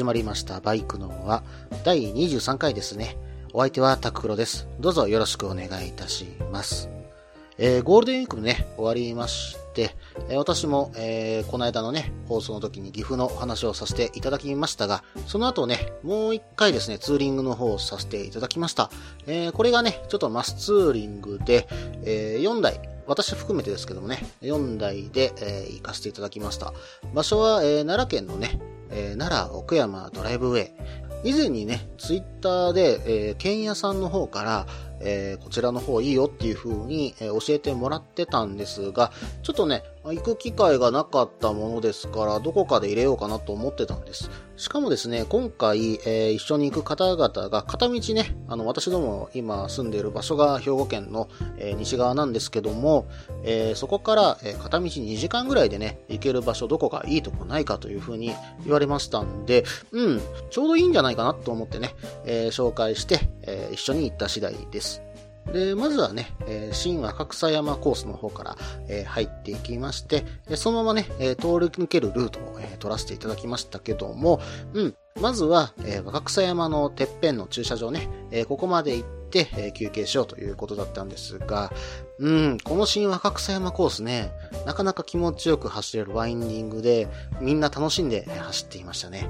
始まりました。バイクのは第23回ですね。お相手はタククロです。どうぞよろしくお願いいたします。えー、ゴールデンウィークもね、終わりまして、えー私も、えーこの間のね、放送の時に岐阜の話をさせていただきましたが、その後ね、もう一回ですね、ツーリングの方をさせていただきました。えこれがね、ちょっとマスツーリングで、え4台、私含めてですけどもね、4台で、え行かせていただきました。場所は、え奈良県のね、えー奈良奥山ドライブウェイ。以前にね、ツイッターで、えー、剣屋さんの方から、えーこちらの方いいよっていう風に、えー教えてもらってたんですが、ちょっとね、行く機会がなかったものですから、どこかで入れようかなと思ってたんです。しかもですね、今回、えー一緒に行く方々が片道ね、あの、私ども今住んでいる場所が兵庫県の、えー西側なんですけども、えーそこから、え片道2時間ぐらいでね、行ける場所どこかいいとこないかという風に言われましたんで、うん、ちょうどいいんじゃないかなと思ってね、え紹介して、え一緒に行った次第です。で、まずはね、えー新若草山コースの方から、えー入っていきまして、えーそのままね、えー通り抜けるルートを、えー取らせていただきましたけども、うん、まずは、えー若草山のてっぺんの駐車場ね、えーここまで行って、えー休憩しようということだったんですが、うん、この新若草山コースね、なかなか気持ちよく走れるワインディングで、みんな楽しんで走っていましたね。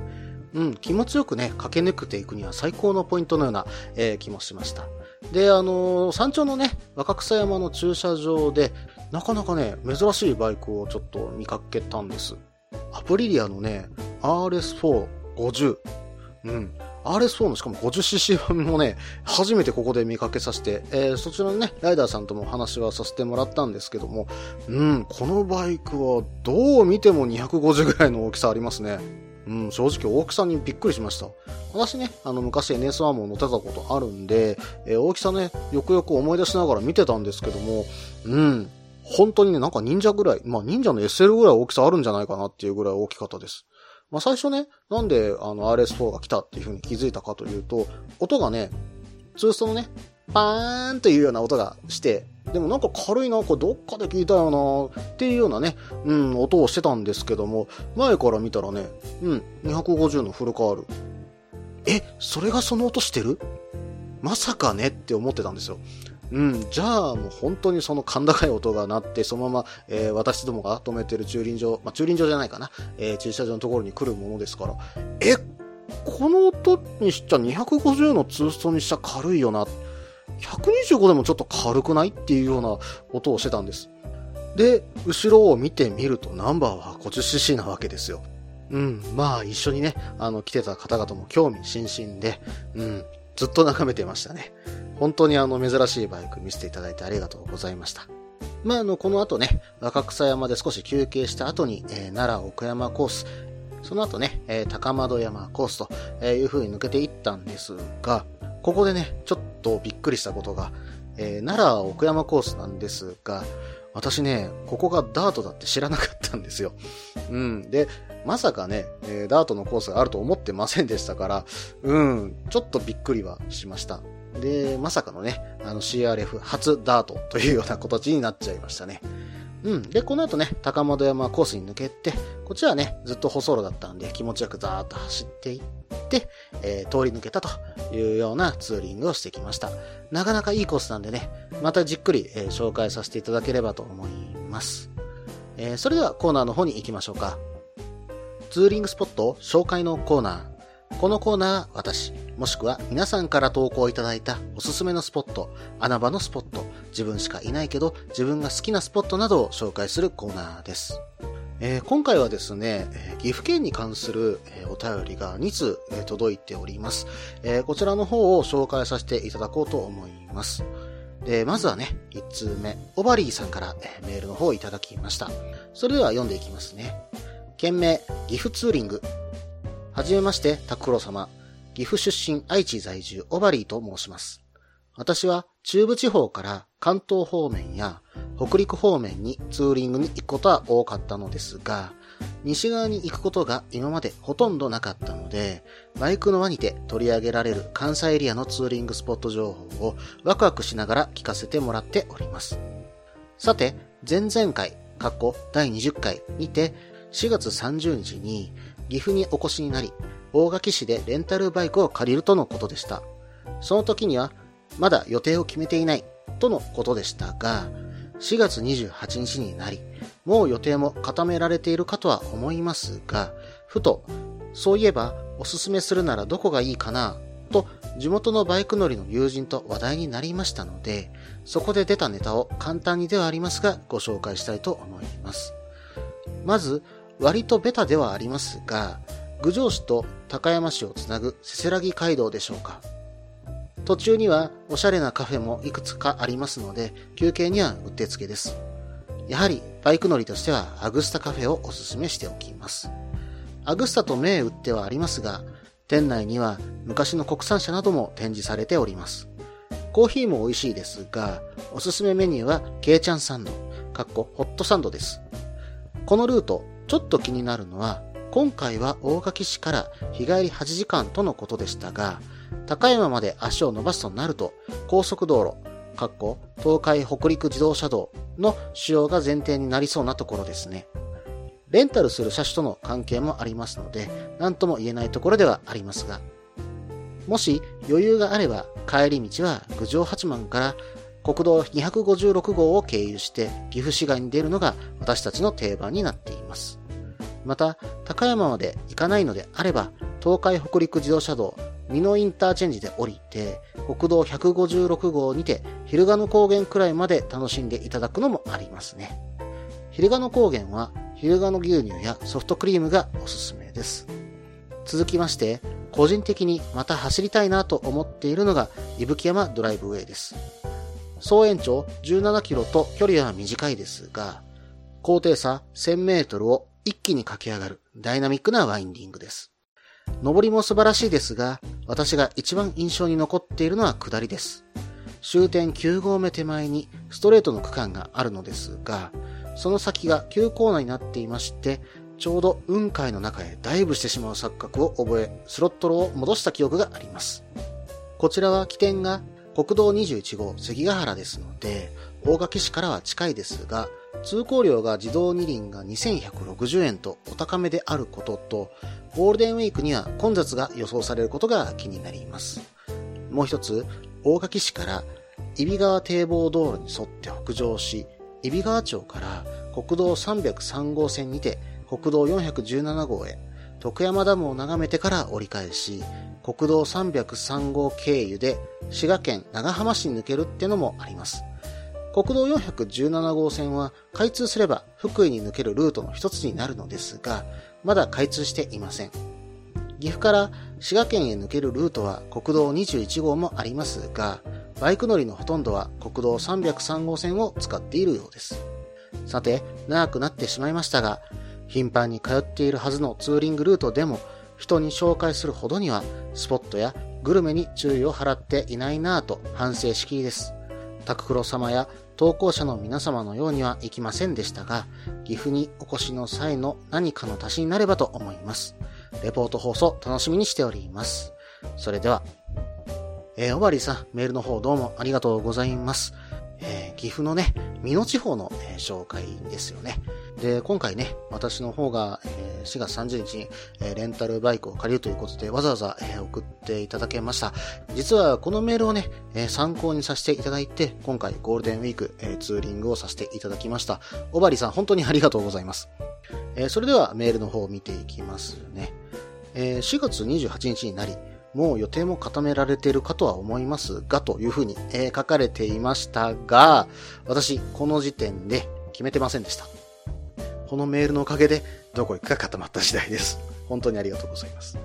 うん、気持ちよくね、駆け抜けていくには最高のポイントのような、えー気もしました。で、あのー山頂のね、若草山の駐車場で、なかなかね、珍しいバイクをちょっと見かけたんです。アプリリアのね、RS450。うん。RS4 のしかも 50cc 版もね、初めてここで見かけさせて、えーそちらのね、ライダーさんとも話はさせてもらったんですけども、うん、このバイクはどう見ても250ぐらいの大きさありますね。うん、正直大きさにびっくりしました。私ね、あの昔 NS1 も乗ってたことあるんで、えー大きさね、よくよく思い出しながら見てたんですけども、うん、本当にね、なんか忍者ぐらい、まあ忍者の SL ぐらい大きさあるんじゃないかなっていうぐらい大きかったです。まあ最初ね、なんであの RS4 が来たっていう風に気づいたかというと、音がね、ツーストのね、パーンというような音がして、でもなんか軽いな、これどっかで聞いたよな、っていうようなね、うん、音をしてたんですけども、前から見たらね、うん、250のフルカール。え、それがその音してる？まさかねって思ってたんですよ。うん、じゃあもう本当にその甲高い音が鳴って、そのまま、えー私どもが止めてる駐輪場、まあ、駐輪場じゃないかな、えー駐車場のところに来るものですから、え、この音にしちゃ250のツーストにしちゃ軽いよな。125でもちょっと軽くない？っていうような音をしてたんです。で、後ろを見てみるとナンバーは 50cc なわけですよ。うん、まあ一緒にね、あの来てた方々も興味津々で、うん、ずっと眺めてましたね。本当にあの珍しいバイク見せていただいてありがとうございました。まああの、この後ね、若草山で少し休憩した後に、えー奈良奥山コース、その後ね、えー高窓山コースという風に抜けていったんですが、ここでね、ちょっとびっくりしたことが、えー奈良奥山コースなんですが、私ね、ここがダートだって知らなかったんですよ。うん。で、まさかね、えーダートのコースがあると思ってませんでしたから、うん、ちょっとびっくりはしました。で、まさかのね、あの CRF 初ダートというような形になっちゃいましたね。うん。で、この後ね、高窓山コースに抜けて、こっちはね、ずっと舗装路だったんで気持ちよくザーッと走っていって、えー通り抜けたというようなツーリングをしてきました。なかなかいいコースなんでね、またじっくり、えー紹介させていただければと思います。えーそれではコーナーの方に行きましょうか。ツーリングスポット紹介のコーナー。このコーナーは私、もしくは皆さんから投稿いただいたおすすめのスポット、穴場のスポット、自分しかいないけど自分が好きなスポットなどを紹介するコーナーです。えー今回はですね、岐阜県に関する、えーお便りが2通、え届いております、えこちらの方を紹介させていただこうと思います。で、まずはね、1通目、オバリーさんから、えメールの方をいただきました。それでは読んでいきますね。件名、岐阜ツーリング。はじめまして、タクロ様。岐阜出身愛知在住オバリーと申します。私は中部地方から関東方面や北陸方面にツーリングに行くことは多かったのですが、西側に行くことが今までほとんどなかったので、バイクの輪にて取り上げられる関西エリアのツーリングスポット情報をワクワクしながら聞かせてもらっております。さて、前々回、過去第20回にて4月30日に岐阜にお越しになり、大垣市でレンタルバイクを借りるとのことでした。その時には、まだ予定を決めていないとのことでしたが、4月28日になり、もう予定も固められているかとは思いますが、ふと、そういえばおすすめするならどこがいいかな、と地元のバイク乗りの友人と話題になりましたので、そこで出たネタを簡単にではありますがご紹介したいと思います。まず、割とベタではありますが、郡上市と高山市をつなぐせせらぎ街道でしょうか。途中にはおしゃれなカフェもいくつかありますので、休憩にはうってつけです。やはりバイク乗りとしてはアグスタカフェをおすすめしておきます。アグスタと銘打ってはありますが、店内には昔の国産車なども展示されております。コーヒーも美味しいですが、おすすめメニューはケイちゃんサンド、かっこホットサンドです。このルート、ちょっと気になるのは、今回は大垣市から日帰り8時間とのことでしたが、高山まで足を伸ばすとなると、高速道路、かっこ東海北陸自動車道の使用が前提になりそうなところですね。レンタルする車種との関係もありますので、何とも言えないところではありますが、もし余裕があれば帰り道は郡上八幡から国道256号を経由して岐阜市街に出るのが私たちの定番になっています。また、高山まで行かないのであれば、東海北陸自動車道美濃インターチェンジで降りて、国道156号にて、昼賀野高原くらいまで楽しんでいただくのもありますね。昼賀野高原は、昼賀野牛乳やソフトクリームがおすすめです。続きまして、個人的にまた走りたいなと思っているのが、伊吹山ドライブウェイです。総延長17キロと距離は短いですが、高低差1000メートルを一気に駆け上がるダイナミックなワインディングです。上りも素晴らしいですが、私が一番印象に残っているのは下りです。終点9合目手前にストレートの区間があるのですが、その先が急コーナーになっていまして、ちょうど雲海の中へダイブしてしまう錯覚を覚え、スロットルを戻した記憶があります。こちらは起点が国道21号関ヶ原ですので、大垣市からは近いですが、通行料が自動二輪が2160円とお高めであることと、ゴールデンウィークには混雑が予想されることが気になります。もう一つ、大垣市から揖斐川堤防道路に沿って北上し、揖斐川町から国道303号線にて国道417号へ、徳山ダムを眺めてから折り返し、国道303号経由で滋賀県長浜市に抜けるってのもあります。国道417号線は開通すれば福井に抜けるルートの一つになるのですが、まだ開通していません。岐阜から滋賀県へ抜けるルートは国道21号もありますが、バイク乗りのほとんどは国道303号線を使っているようです。さて、長くなってしまいましたが、頻繁に通っているはずのツーリングルートでも、人に紹介するほどには、スポットやグルメに注意を払っていないなぁと反省しきりです。タククロ様や投稿者の皆様のようにはいきませんでしたが、岐阜にお越しの際の何かの足しになればと思います。レポート放送楽しみにしております。それでは、えー、おばりさん、メールの方どうもありがとうございます。えー、岐阜のね、美濃地方の、えー、紹介ですよね。で、今回ね、私の方が、えー、4月30日に、えー、レンタルバイクを借りるということで、わざわざ、えー、送っていただけました。実はこのメールをね、え、参考にさせていただいて、今回ゴールデンウィーク、え、ツーリングをさせていただきました。おばりさん、本当にありがとうございます。え、それではメールの方を見ていきますね。えー、4月28日になり、もう予定も固められているかとは思いますが、というふうに、えー、書かれていましたが、私、この時点で決めてませんでした。このメールのおかげで、どこ行くか固まった次第です。本当にありがとうございます。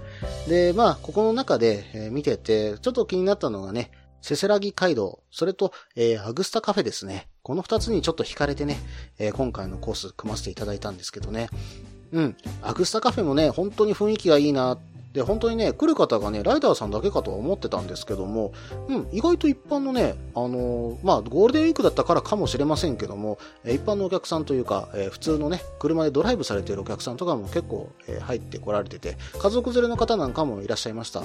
で、まあ、ここの中で、えー、見てて、ちょっと気になったのがね、せせらぎ街道、それと、えー、アグスタカフェですね。この二つにちょっと惹かれてね、えー、今回のコース組ませていただいたんですけどね。うん。アグスタカフェもね、本当に雰囲気がいいなっで、本当にね、来る方がね、ライダーさんだけかとは思ってたんですけども、うん、意外と一般のね、あのー、まあ、ゴールデンウィークだったからかもしれませんけども、一般のお客さんというか、えー、普通のね、車でドライブされているお客さんとかも結構、えー、入ってこられてて、家族連れの方なんかもいらっしゃいました。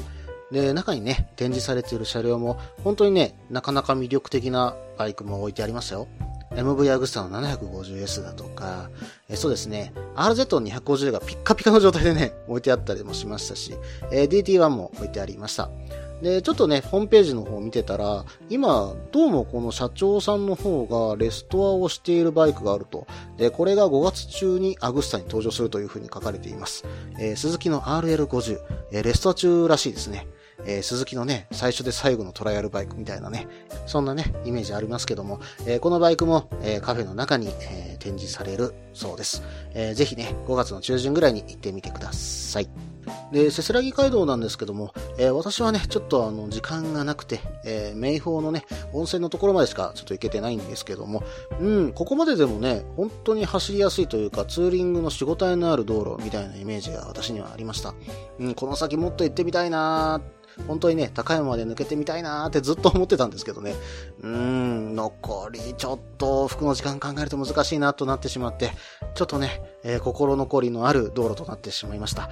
で、中にね、展示されている車両も、本当にね、なかなか魅力的なバイクも置いてありましたよ。MV アグスタの 750S だとか、えそうですね、RZ250 がピッカピカの状態でね、置いてあったりもしましたし、え DT1 も置いてありました。で、ちょっとね、ホームページの方を見てたら、今、どうもこの社長さんの方がレストアをしているバイクがあると。で、これが5月中にアグスタに登場するというふうに書かれています。えー、鈴木の RL50、えー、レストア中らしいですね。えー、鈴木のね、最初で最後のトライアルバイクみたいなね、そんなね、イメージありますけども、えー、このバイクも、えー、カフェの中に、え展示されるそうです。えー、ぜひね、5月の中旬ぐらいに行ってみてください。で、せせらぎ街道なんですけども、えー、私はね、ちょっとあの、時間がなくて、えー、名峰のね、温泉のところまでしかちょっと行けてないんですけども、うん、ここまででもね、本当に走りやすいというか、ツーリングの仕事のある道路みたいなイメージが私にはありました。うん、この先もっと行ってみたいなー本当にね、高山まで抜けてみたいなーってずっと思ってたんですけどね。うーん、残りちょっと服の時間考えると難しいなとなってしまって、ちょっとね、えー、心残りのある道路となってしまいました。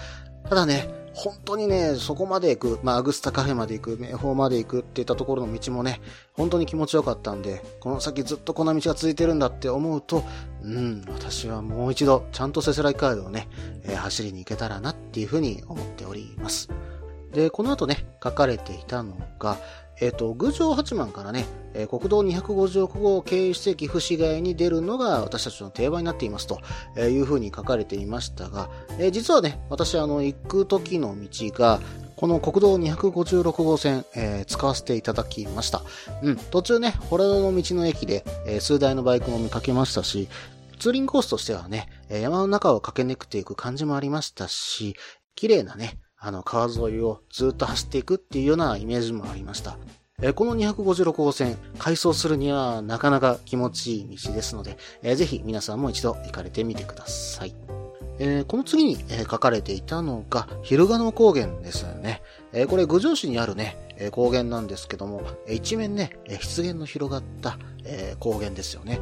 ただね、本当にね、そこまで行く、まあ、アグスタカフェまで行く、名宝まで行くっていったところの道もね、本当に気持ちよかったんで、この先ずっとこの道が続いてるんだって思うと、うん、私はもう一度、ちゃんとせせらぎ街道をね、えー、走りに行けたらなっていうふうに思っております。で、この後ね、書かれていたのが、えっ、ー、と、郡上八幡からね、えー、国道256号経由史跡府市街に出るのが私たちの定番になっていますというふうに書かれていましたが、え、実はね、私あの、行く時の道が、この国道256号線、えー、使わせていただきました。うん、途中ね、ホラドの道の駅で、えー、数台のバイクも見かけましたし、ツーリングコースとしてはね、山の中を駆け抜けていく感じもありましたし、綺麗なね、あの、川沿いをずっと走っていくっていうようなイメージもありました。えこの256号線、改装するにはなかなか気持ちいい道ですので、えー、ぜひ皆さんも一度行かれてみてください。えー、この次に、えー、書かれていたのが、昼賀野高原ですね。えー、これ、郡上市にあるね、え高原なんですけども、え一面ね、え湿原の広がった、え高原ですよね。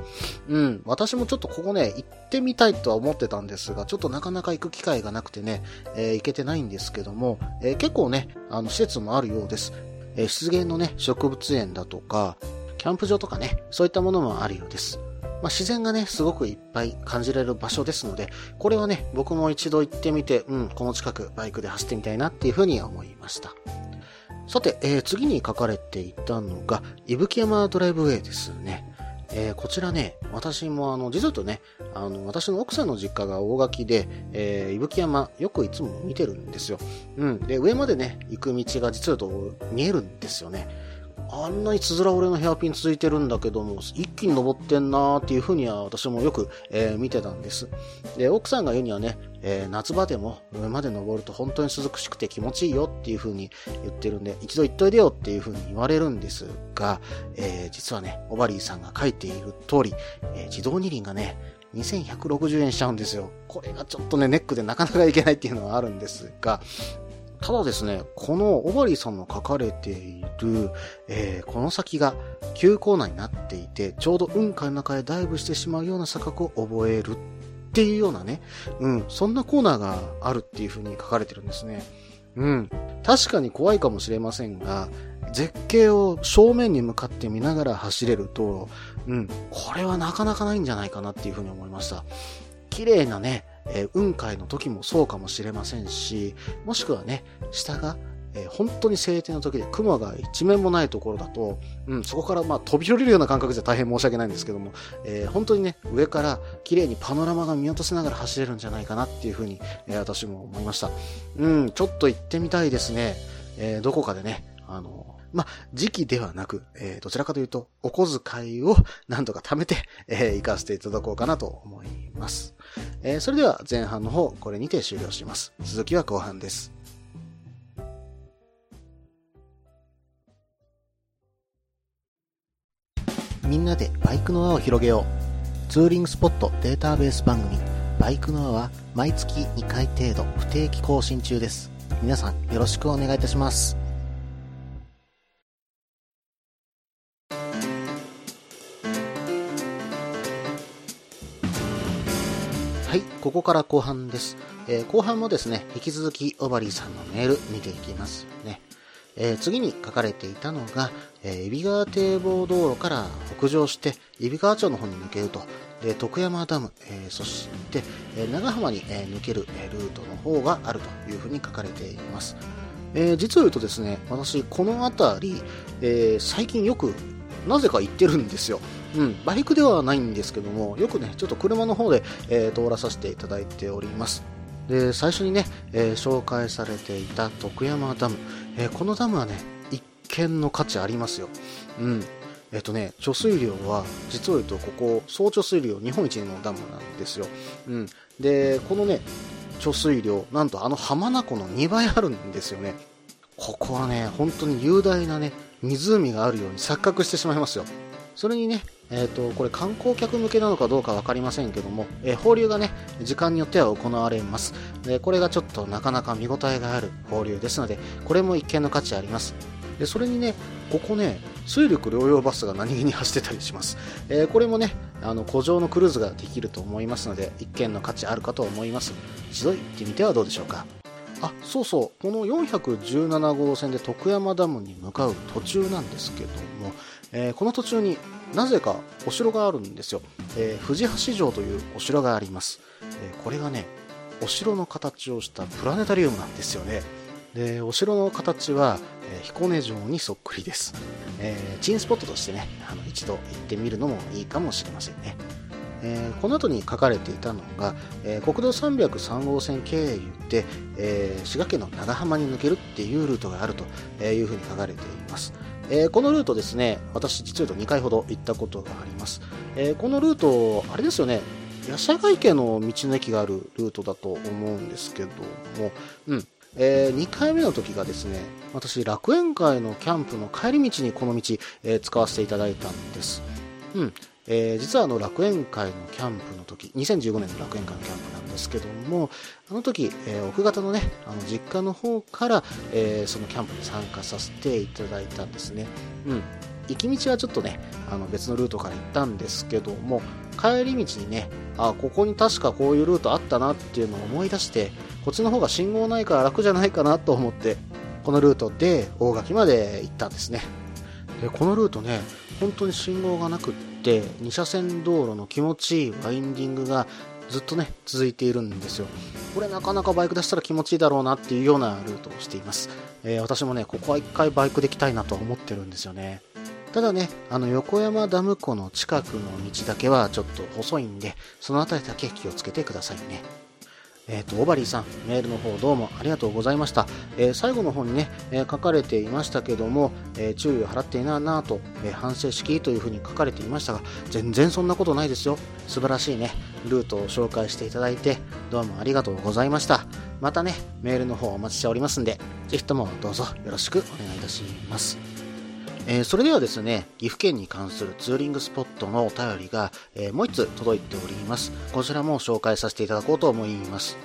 うん、私もちょっとここね、行ってみたいとは思ってたんですが、ちょっとなかなか行く機会がなくてね、え行けてないんですけども、え結構ね、あの、施設もあるようです。え湿原のね、植物園だとか、キャンプ場とかね、そういったものもあるようです。まあ、自然がね、すごくいっぱい感じられる場所ですので、これはね、僕も一度行ってみて、うん、この近くバイクで走ってみたいなっていうふうに思いました。さて、えー、次に書かれていたのが、伊吹山ドライブウェイですね。えー、こちらね、私もあの、実はとね、あの、私の奥さんの実家が大垣で、えー、伊吹山、よくいつも見てるんですよ。うん。で、上までね、行く道が実はと見えるんですよね。あんなにつづら折れのヘアピン続いてるんだけども、一気に登ってんなーっていう風には私もよく、えー、見てたんです。で、奥さんが言うにはね、えー、夏場でも上まで登ると本当に涼しくて気持ちいいよっていう風に言ってるんで、一度行っといでよっていう風に言われるんですが、えー、実はね、オバリーさんが書いている通り、え自動二輪がね、2160円しちゃうんですよ。これがちょっとね、ネックでなかなかいけないっていうのはあるんですが、ただですね、このオバリーさんの書かれている、えー、この先が急コーナーになっていて、ちょうど雲海の中へダイブしてしまうような錯覚を覚えるっていうようなね、うん、そんなコーナーがあるっていう風に書かれてるんですね。うん。確かに怖いかもしれませんが、絶景を正面に向かって見ながら走れると、うん、これはなかなかないんじゃないかなっていう風に思いました。綺麗なね、えー、雲海の時もそうかもしれませんし、もしくはね、下が、えー、本当に晴天の時で雲が一面もないところだと、うん、そこからまあ飛び降りるような感覚じゃ大変申し訳ないんですけども、えー、本当にね、上から綺麗にパノラマが見落とせながら走れるんじゃないかなっていうふうに、えー、私も思いました。うん、ちょっと行ってみたいですね。え、どこかでね、あの、まあ、時期ではなく、えー、どちらかというと、お小遣いを なんとか貯めて、えー、行かせていただこうかなと思います。えー、それでは前半の方、これにて終了します。続きは後半です。みんなでバイクの輪を広げよう。ツーリングスポットデータベース番組、バイクの輪は毎月2回程度不定期更新中です。皆さんよろしくお願いいたします。ここから後半です。えー、後半もですね、引き続きオバリーさんのメール見ていきますね。えー、次に書かれていたのが、えー、揖斐川堤防道路から北上して、揖斐川町の方に抜けると、で徳山ダム、えー、そして、え、長浜に、え、抜ける、えルートの方があるというふうに書かれています。え、実を言うとですね、私、この辺り、え、最近よくなぜか行ってるんですよ。うん、バイクではないんですけども、よくね、ちょっと車の方で、えー、通らさせていただいております。で、最初にね、えー、紹介されていた徳山ダム。えー、このダムはね、一見の価値ありますよ。うん。えっ、とね、貯水量は、実を言うと、ここ、総貯水量日本一のダムなんですよ。うん。で、このね、貯水量、なんとあの浜名湖の2倍あるんですよね。ここはね、本当に雄大なね、湖があるように錯覚してしまいますよ。それにね、え、ー、と、これ観光客向けなのかどうか分かりませんけども、えー、放流がね、時間によっては行われます。で、これがちょっとなかなか見応えがある放流ですので、これも一見の価値あります。で、それにね、ここね、水力療養バスが何気に走ってたりします。えー、これもね、あの、古城のクルーズができると思いますので、一見の価値あるかと思います。一度行ってみてはどうでしょうか。あ、そうそう、この417号線で徳山ダムに向かう途中なんですけども、えー、この途中になぜかお城があるんですよ、えー、藤橋城というお城があります、えー、これがねお城の形をしたプラネタリウムなんですよね。でお城の形は、え彦根城にそっくりです、えチンスポットとしてねあの一度行ってみるのもいいかもしれませんね。えー、この後に書かれていたのが、え、国道303号線経由で、え、滋賀県の長浜に抜けるっていうルートがあるというふうに書かれています。えー、このルートですね、私実は2回ほど行ったことがあります。えー、このルート、あれですよね、八社街家の道の駅があるルートだと思うんですけども、うん。えー、2回目の時がですね、私、楽園会のキャンプの帰り道にこの道、えー、使わせていただいたんです。うん。えー、実はあの楽園会のキャンプの時、2015年の楽園会のキャンプなんですけども、あの時、えー、奥方のね、あの実家の方から、えー、そのキャンプに参加させていただいたんですね。うん。行き道はちょっとね、あの別のルートから行ったんですけども、帰り道にね、あ、ここに確かこういうルートあったなっていうのを思い出して、こっちの方が信号ないから楽じゃないかなと思って、このルートで大垣まで行ったんですね。で、このルートね、本当に信号がなくって、2車線道路の気持ちいいワインディングがずっとね、続いているんですよ。これなかなかバイク出したら気持ちいいだろうなっていうようなルートをしています。えー、私もね、ここは一回バイクできたいなとは思ってるんですよね。ただね、あの横山ダム湖の近くの道だけはちょっと細いんで、その辺りだけ気をつけてくださいね。えっ、ー、と、オバリーさん、メールの方どうもありがとうございました。えー、最後の方にね、えー、書かれていましたけども、え注意を払っていないなと、え反省式というふうに書かれていましたが、全然そんなことないですよ。素晴らしいね、ルートを紹介していただいて、どうもありがとうございました。またね、メールの方お待ちしておりますんで、ぜひともどうぞよろしくお願いいたします。えー、それではですね、岐阜県に関するツーリングスポットのお便りが、えー、もう一つ届いております。こちらも紹介させていただこうと思います。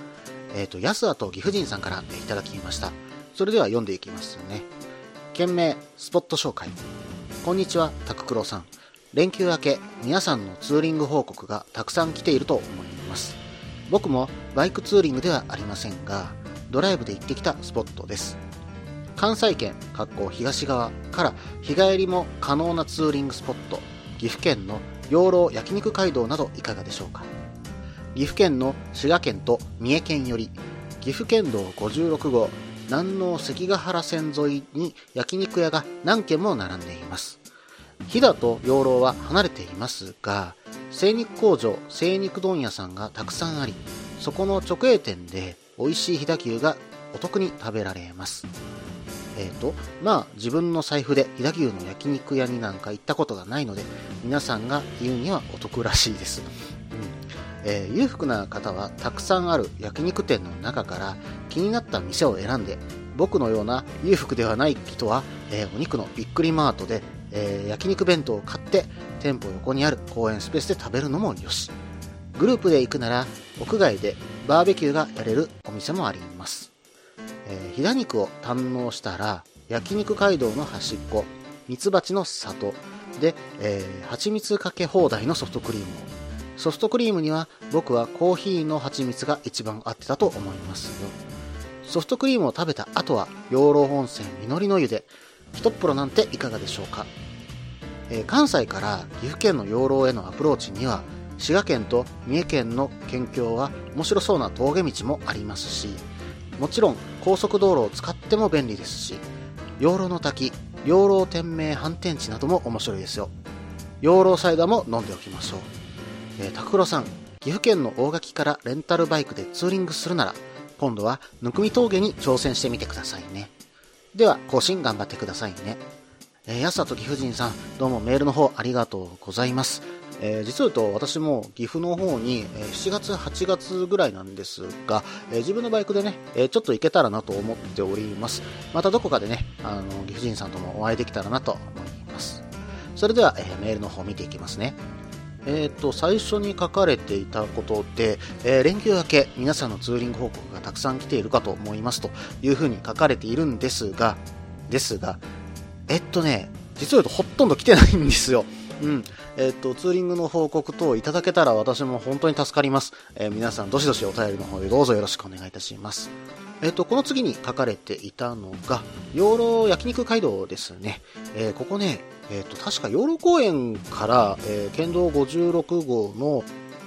えっ、ー、と、安田と岐阜人さんからいただきました。それでは読んでいきますね。件名、スポット紹介。こんにちは、タククロさん。連休明け、皆さんのツーリング報告がたくさん来ていると思います。僕もバイクツーリングではありませんが、ドライブで行ってきたスポットです。関西圏東側から日帰りも可能なツーリングスポット岐阜県の養老焼肉街道などいかがでしょうか。岐阜県の滋賀県と三重県より岐阜県道56号南濃関ヶ原線沿いに焼肉屋が何軒も並んでいます。飛騨と養老は離れていますが精肉工場精肉問屋さんがたくさんありそこの直営店で美味しい飛騨牛がお得に食べられます。えーとまあ、自分の財布で飛騨牛の焼肉屋になんか行ったことがないので皆さんが言うにはお得らしいです、うん。えー、裕福な方はたくさんある焼肉店の中から気になった店を選んで僕のような裕福ではない人は、えー、お肉のびっくりマートで、えー、焼肉弁当を買って店舗横にある公園スペースで食べるのもよし。グループで行くなら屋外でバーベキューがやれるお店もあります。えー、飛騨肉を堪能したら、焼肉街道の端っこ、ミツバチの里で、えー、蜂蜜かけ放題のソフトクリームを。ソフトクリームには僕はコーヒーの蜂蜜が一番合ってたと思いますよ。ソフトクリームを食べた後は養老温泉実りの湯で、ひとっ風呂なんていかがでしょうか。えー、関西から岐阜県の養老へのアプローチには、滋賀県と三重県の県境は面白そうな峠道もありますし、もちろん高速道路を使っても便利ですし、養老の滝、養老天明反転地なども面白いですよ。養老サイダーも飲んでおきましょう。えー、拓郎さん、岐阜県の大垣からレンタルバイクでツーリングするなら、今度はぬくみ峠に挑戦してみてくださいね。では、更新頑張ってくださいね。えー、安里岐阜人さん、どうもメールの方ありがとうございます。えー、実を言うと私も岐阜の方に、7月、8月ぐらいなんですが、えー、自分のバイクでね、えちょっと行けたらなと思っております。またどこかでね、あの、岐阜人さんともお会いできたらなと思います。それでは、えメールの方見ていきますね。えっ、と、最初に書かれていたことで、え連休明け、皆さんのツーリング報告がたくさん来ているかと思いますというふうに書かれているんですが、ですが、えっとね、実は言うとほとんど来てないんですよ。うん。えっ、と、ツーリングの報告等いただけたら私も本当に助かります。えー、皆さん、どしどしお便りの方でどうぞよろしくお願いいたします。えっ、と、この次に書かれていたのが、養老焼肉街道ですね。えー、ここね、えっ、と、確か養老公園から、え県道56号の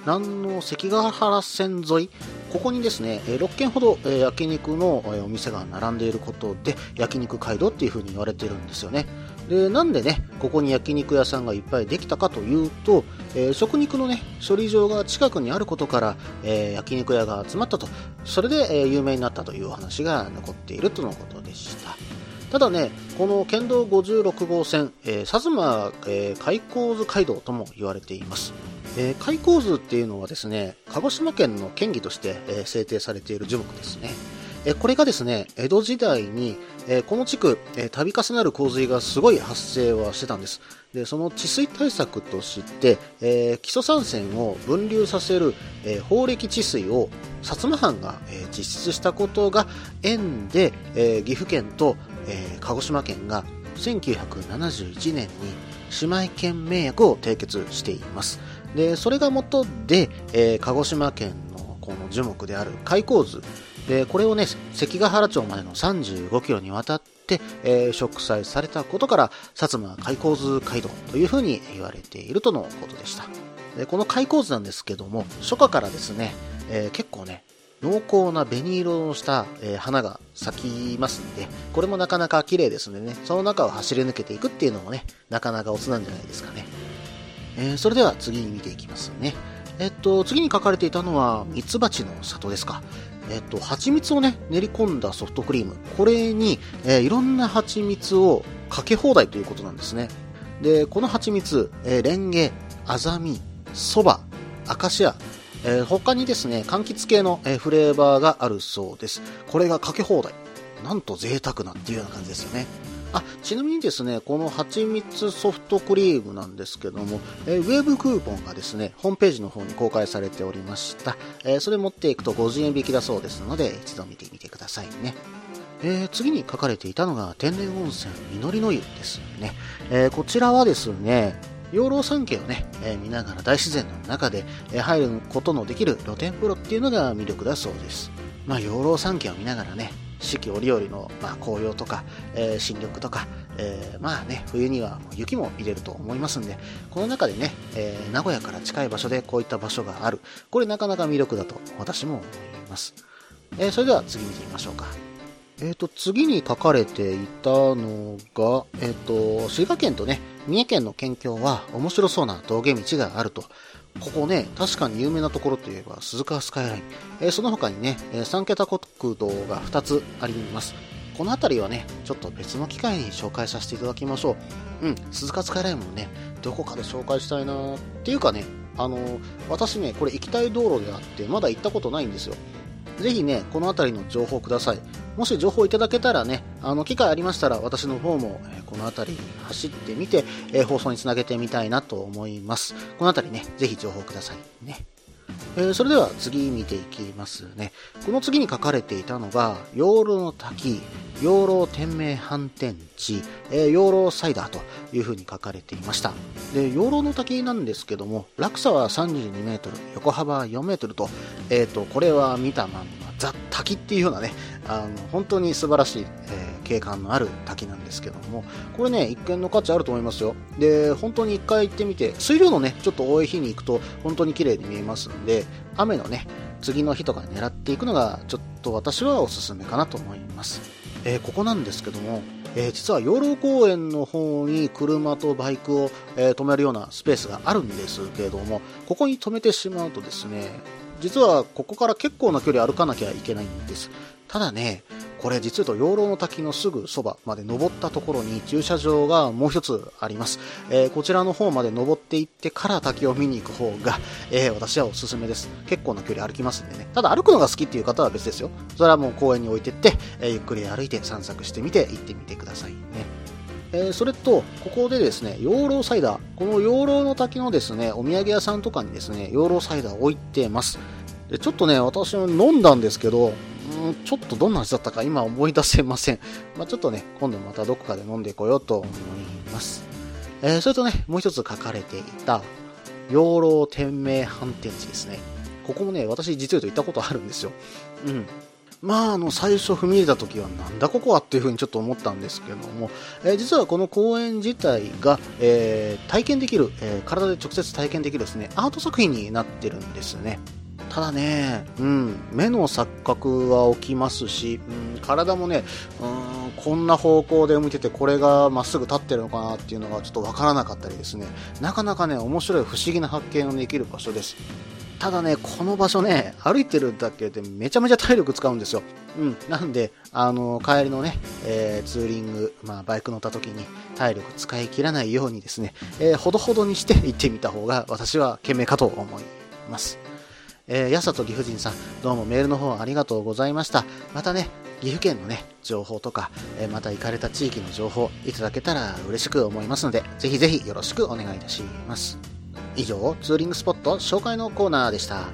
南の関ヶ原線沿い、ここにですね、6軒ほど焼肉のお店が並んでいることで、焼肉街道っていう風に言われてるんですよね。で、なんでね、ここに焼肉屋さんがいっぱいできたかというと、えー、食肉のね、処理場が近くにあることから、えー、焼肉屋が集まったと、それで、えー、有名になったというお話が残っているとのことでした。ただね、この県道56号線、え、薩摩、え、開港図街道とも言われています。えー、開港図っていうのはですね、鹿児島県の県議として、えー、制定されている樹木ですね。これがですね、江戸時代に、この地区、度重なる洪水がすごい発生はしてたんです。で、その治水対策として、え基礎山線を分流させる、え法暦治水を薩摩藩が、え実施したことが縁で、え岐阜県と、え鹿児島県が1971年に姉妹県名約を締結しています。で、それが元で、え鹿児島県のこの樹木である開口図で、これをね、関ヶ原町までの35キロにわたって、えー、植栽されたことから、薩摩開口図街道というふうに言われているとのことでした。でこの開口図なんですけども、初夏からですね、えー、結構ね、濃厚な紅色をした、えー、花が咲きますんで、これもなかなか綺麗ですのでね、その中を走り抜けていくっていうのもね、なかなかオツなんじゃないですかね。え、それでは次に見ていきますね。えっと、次に書かれていたのは、ミツバチの里ですか。えっと、蜂蜜をね、練り込んだソフトクリーム。これに、えー、いろんな蜂蜜をかけ放題ということなんですね。で、この蜂蜜、えー、レンゲ、アザミ、そば、アカシア、えー、他にですね、柑橘系の、えー、フレーバーがあるそうです。これがかけ放題。なんと贅沢なっていうような感じですよね。あ、ちなみにですね、この蜂蜜ソフトクリームなんですけども、え、ウェブクーポンがですね、ホームページの方に公開されておりました。えー、それ持っていくと50円引きだそうですので、一度見てみてくださいね。えー、次に書かれていたのが天然温泉実りの湯ですね。えこちらはですね、養老山系をね、え見ながら大自然の中で、え入ることのできる露天風呂っていうのが魅力だそうです。まあ、養老山系を見ながらね、四季折々の、まあ、紅葉とか、えー、新緑とか、えー、まあね、冬には雪も入れると思いますんで、この中でね、えー、名古屋から近い場所でこういった場所がある。これなかなか魅力だと私も思います。えそれでは次見てみましょうか。えっ、と、次に書かれていたのが、えっ、と、滋賀県とね、三重県の県境は面白そうな峠道があると。ここね、確かに有名なところといえば鈴鹿スカイライン。えー、その他にね、えー、3桁国道が2つあります。この辺りはね、ちょっと別の機会に紹介させていただきましょう。うん、鈴鹿スカイラインもね、どこかで紹介したいなっていうかね、あのー、私ね、これ行きたい道路であって、まだ行ったことないんですよ。ぜひね、この辺りの情報ください。もし情報いただけたらね、あの、機会ありましたら私の方も、えこの辺り走ってみて、え放送につなげてみたいなと思います。この辺りね、ぜひ情報くださいね。えー、それでは次見ていきますね。この次に書かれていたのが、養老の滝、養老天明反転地、えー、養老サイダーという風に書かれていました。で、養老の滝なんですけども、落差は32メートル、横幅は4メートルと、えっ、ー、と、これは見たまんま、ザ・滝っていうようなね、あの、本当に素晴らしい、えー、景観のある滝なんですけども、これね、一見の価値あると思いますよ。で、本当に一回行ってみて、水量のね、ちょっと多い日に行くと、本当に綺麗に見えますんで、雨のね、次の日とか狙っていくのが、ちょっと私はおすすめかなと思います。えー、ここなんですけども、えー、実は養老公園の方に車とバイクを、えー、止めるようなスペースがあるんですけれども、ここに止めてしまうとですね、実はここから結構な距離歩かなきゃいけないんです。ただね、これ実は養老の滝のすぐそばまで登ったところに駐車場がもう一つあります。えー、こちらの方まで登っていってから滝を見に行く方が、えー、私はおすすめです。結構な距離歩きますんでね。ただ歩くのが好きっていう方は別ですよ。それはもう公園に置いてって、えー、ゆっくり歩いて散策してみて行ってみてくださいね。え、それと、ここでですね、養老サイダー。この養老の滝のですね、お土産屋さんとかにですね、養老サイダー置いてます。でちょっとね、私も飲んだんですけど、うんちょっとどんな味だったか今思い出せません。まあ、ちょっとね、今度またどこかで飲んでこようと思います。えー、それとね、もう一つ書かれていた、養老天明反転地ですね。ここもね、私実は言うと行ったことあるんですよ。うん。まあ、あの、最初踏み入れた時はなんだここはっていうふうにちょっと思ったんですけども、えー、実はこの公園自体が、えー、体験できる、えー、体で直接体験できるですね、アート作品になってるんですね。ただね、うん、目の錯覚は起きますし、うん、体もね、うん、こんな方向で向いてて、これがまっすぐ立ってるのかなっていうのがちょっとわからなかったりですね、なかなかね、面白い不思議な発見ができる場所です。ただね、この場所ね、歩いてるだけでめちゃめちゃ体力使うんですよ。うん。なんで、あの、帰りのね、えー、ツーリング、まあ、バイク乗った時に体力使い切らないようにですね、えー、ほどほどにして行ってみた方が私は賢明かと思います。えー、やさと岐阜人さん、どうもメールの方ありがとうございました。またね、岐阜県のね、情報とか、えー、また行かれた地域の情報いただけたら嬉しく思いますので、ぜひぜひよろしくお願いいたします。以上、ツーリングスポット紹介のコーナーでした。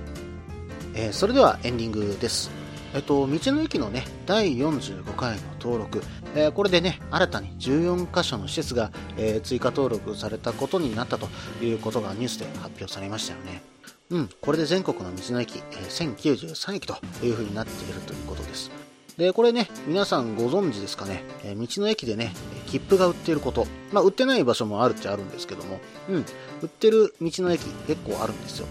えー、それではエンディングです。えっと、道の駅のね、第45回の登録、えー、これでね、新たに14カ所の施設が、えー、追加登録されたことになったということがニュースで発表されましたよね。うん、これで全国の道の駅、えー、1093駅という風になっているということです。で、これね、皆さんご存知ですかね、えー、道の駅でね、切符が売っていること、まあ、売ってない場所もあるっちゃあるんですけども、うん、売ってる道の駅結構あるんですよ。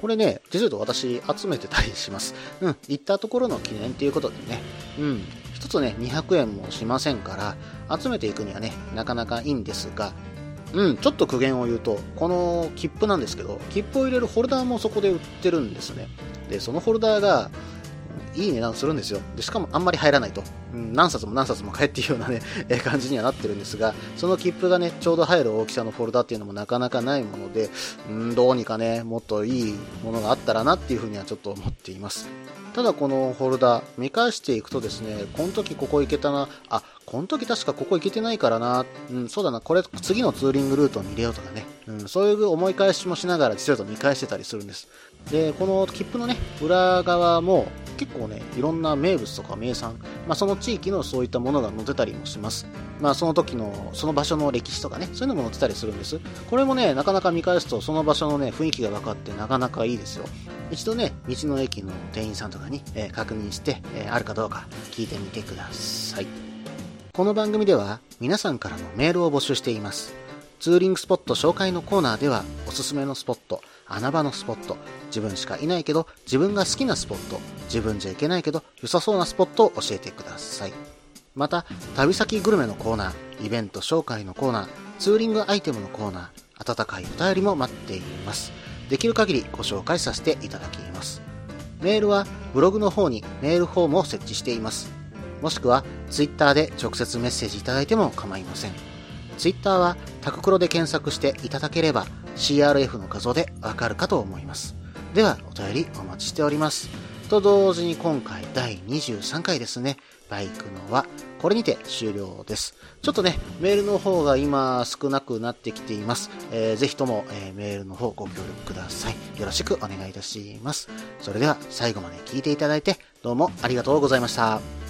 これね、実は私集めてたりします。うん、行ったところの記念ということでね、うん、一つね、200円もしませんから、集めていくにはね、なかなかいいんですが、うん、ちょっと苦言を言うと、この切符なんですけど、切符を入れるホルダーもそこで売ってるんですね。で、そのホルダーが、いい値段するんですよ。で、しかもあんまり入らないと。うん、何冊も何冊も買えっていうようなね、え感じにはなってるんですが、その切符がね、ちょうど入る大きさのフォルダーっていうのもなかなかないもので、うん、どうにかね、もっといいものがあったらなっていうふうにはちょっと思っています。ただこのホルダー、見返していくとですね、この時ここ行けたな、あ、この時確かここ行けてないからな、うん、そうだな、これ次のツーリングルートに入れようとかね、うん、そういう思い返しもしながら実はと見返してたりするんです。で、この切符のね、裏側も結構ね、いろんな名物とか名産、まあ、その地域のそういったものが載ってたりもします。まあ、その時の、その場所の歴史とかね、そういうのも載ってたりするんです。これもね、なかなか見返すと、その場所のね、雰囲気が分かってなかなかいいですよ。一度ね、道の駅の店員さんとかに、えー、確認して、えー、あるかどうか聞いてみてください。この番組では、皆さんからのメールを募集しています。ツーリングスポット紹介のコーナーでは、おすすめのスポット、穴場のスポット、自分しかいないけど自分が好きなスポット、自分じゃいけないけど良さそうなスポットを教えてください。また、旅先グルメのコーナー、イベント紹介のコーナー、ツーリングアイテムのコーナー、温かいお便りも待っています。できる限りご紹介させていただきます。メールはブログの方にメールフォームを設置しています。もしくは Twitter で直接メッセージいただいても構いません。Twitter はタククロで検索していただければ CRF の画像でわかるかと思います。では、お便りお待ちしております。と同時に今回第23回ですね、バイクのはこれにて終了です。ちょっとね、メールの方が今少なくなってきています。えー、ぜひとも、えー、メールの方ご協力ください。よろしくお願いいたします。それでは最後まで聞いていただいてどうもありがとうございました。